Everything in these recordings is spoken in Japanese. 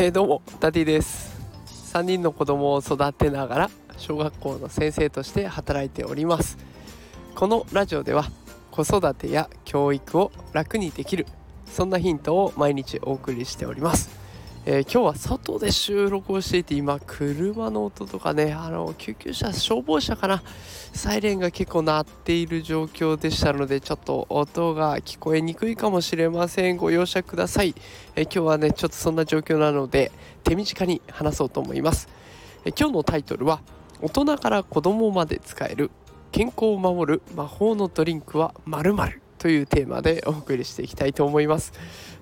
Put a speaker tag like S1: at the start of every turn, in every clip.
S1: えー、どうもダディです。3人の子供を育てながら小学校の先生として働いております。このラジオでは子育てや教育を楽にできるそんなヒントを毎日お送りしております。えー、今日は外で収録をしていて今車の音とかねあの救急車消防車かなサイレンが結構鳴っている状況でしたのでちょっと音が聞こえにくいかもしれません。ご容赦ください、えー、今日はねちょっとそんな状況なので手短に話そうと思います、えー、今日のタイトルは大人から子供まで使える健康を守る魔法のドリンクは〇〇というテーマでお送りしていきたいと思います。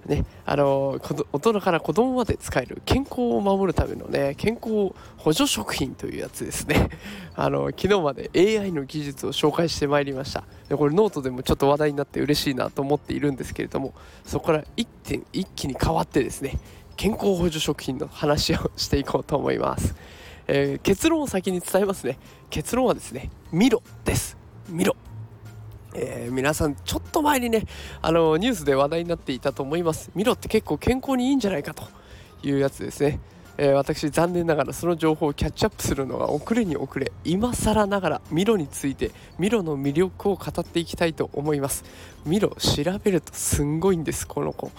S1: ね、あの大人から子供まで使える健康を守るためのね健康補助食品というやつですね。あの昨日まで AI の技術を紹介してまいりました。でこれノートでもちょっと話題になって嬉しいなと思っているんですけれどもそこから一点一気に変わってですね健康補助食品の話をしていこうと思います、えー、結論を先に伝えますね。結論はですねミロです。ミロ。えー、皆さんちょっと前にねあのニュースで話題になっていたと思います。ミロって結構健康にいいんじゃないかというやつですね、えー、私残念ながらその情報をキャッチアップするのが遅れに遅れ今更ながらミロについてミロの魅力を語っていきたいと思います。ミロ調べるとすんごいんですこの子。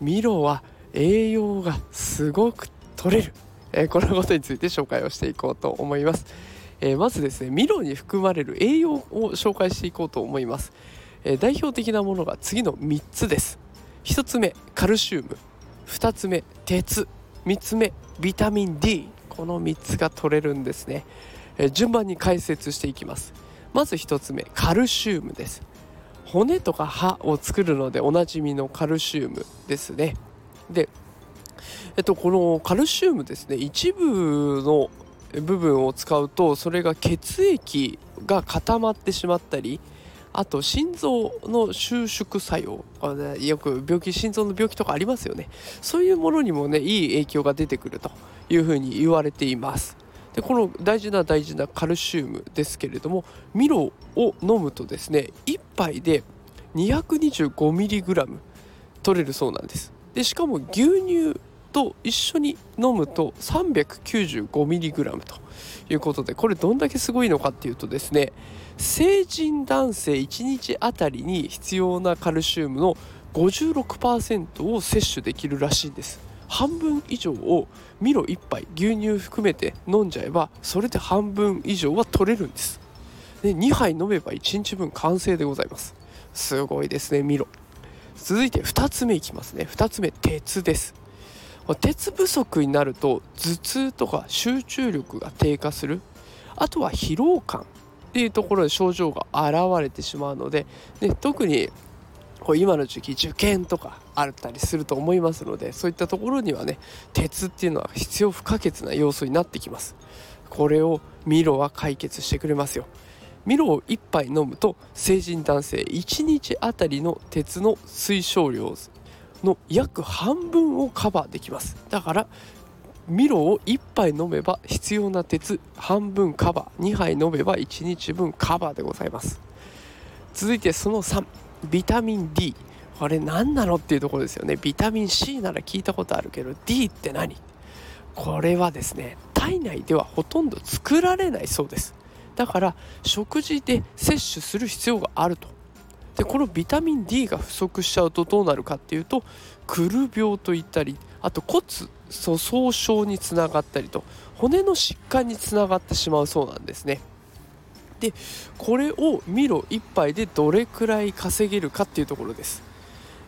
S1: ミロは栄養がすごく取れる、えー、このことについて紹介をしていこうと思います。えー、まずですねミロに含まれる栄養を紹介していこうと思います、えー、代表的なものが次の3つです。1つ目カルシウム。2つ目鉄。3つ目ビタミン D この3つが取れるんですね、えー、順番に解説していきます。まず1つ目カルシウムです。骨とか歯を作るのでおなじみのカルシウムですね。でえっとこのカルシウムですね一部の部分を使うとそれが血液が固まってしまったりあと心臓の収縮作用。よく病気心臓の病気とかありますよね。そういうものにもねいい影響が出てくるというふうに言われています。でこの大事な大事なカルシウムですけれどもミロを飲むとですね1杯で 225mg 取れるそうなんです。でしかも牛乳と一緒に飲むと 395mg ということでこれどんだけすごいのかっていうとですね成人男性1日あたりに必要なカルシウムの56%を摂取できるらしいんです。半分以上をミロ1杯牛乳含めて飲んじゃえばそれで半分以上は取れるんです。で2杯飲めば1日分完成でございます。すごいですねミロ。続いて2つ目いきますね。2つ目鉄です。鉄不足になると頭痛とか集中力が低下する。あとは疲労感っていうところで症状が現れてしまうのでで特にこう今の時期受験とかあったりすると思いますのでそういったところにはね鉄っていうのは必要不可欠な要素になってきます。これをミロは解決してくれますよ。ミロを1杯飲むと成人男性1日あたりの鉄の推奨量の約半分をカバーできます。だからミロを1杯飲めば必要な鉄半分カバー。2杯飲めば1日分カバーでございます。続いてその3ビタミン D これ何なのっていうところですよね。ビタミン C なら聞いたことあるけど D って何？これはですね体内ではほとんど作られないそうです。だから食事で摂取する必要があると。でこのビタミン D が不足しちゃうとどうなるかっていうとくる病といったりあと骨粗鬆症につながったりと骨の疾患につながってしまうそうなんですね。でこれをミロ1杯でどれくらい稼げるかっていうところです、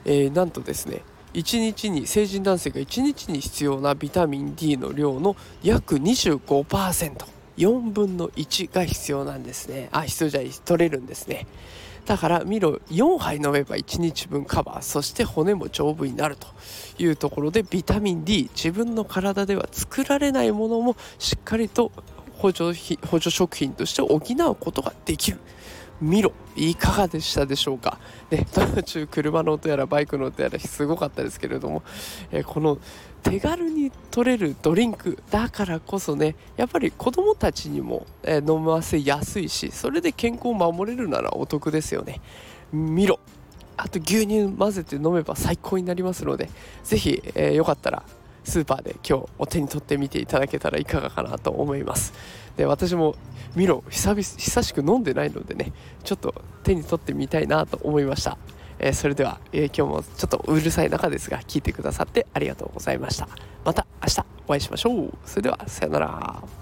S1: えー、なんとですね1日に成人男性が1日に必要なビタミン D の量の約 25%4 分の1が必要なんですね。あ必要じゃ取れるんですね。だからミロ4杯飲めば1日分カバーそして骨も丈夫になるというところでビタミン D 自分の体では作られないものもしっかりと補助補助食品として補うことができる。ミロいかがでしたでしょうか、ね、途中車の音やらバイクの音やらすごかったですけれども、えー、この手軽に取れるドリンクだからこそねやっぱり子どもたちにも、えー、飲ませやすいしそれで健康を守れるならお得ですよね。ミロあと牛乳混ぜて飲めば最高になりますので是非、えー、よかったらスーパーで今日お手に取ってみていただけたらいかがかなと思います。で私もミロ久々久しく飲んでないのでねちょっと手に取ってみたいなと思いました、えー、それでは、えー、今日もちょっとうるさい中ですが聞いてくださってありがとうございました。また明日お会いしましょう。それではさよなら。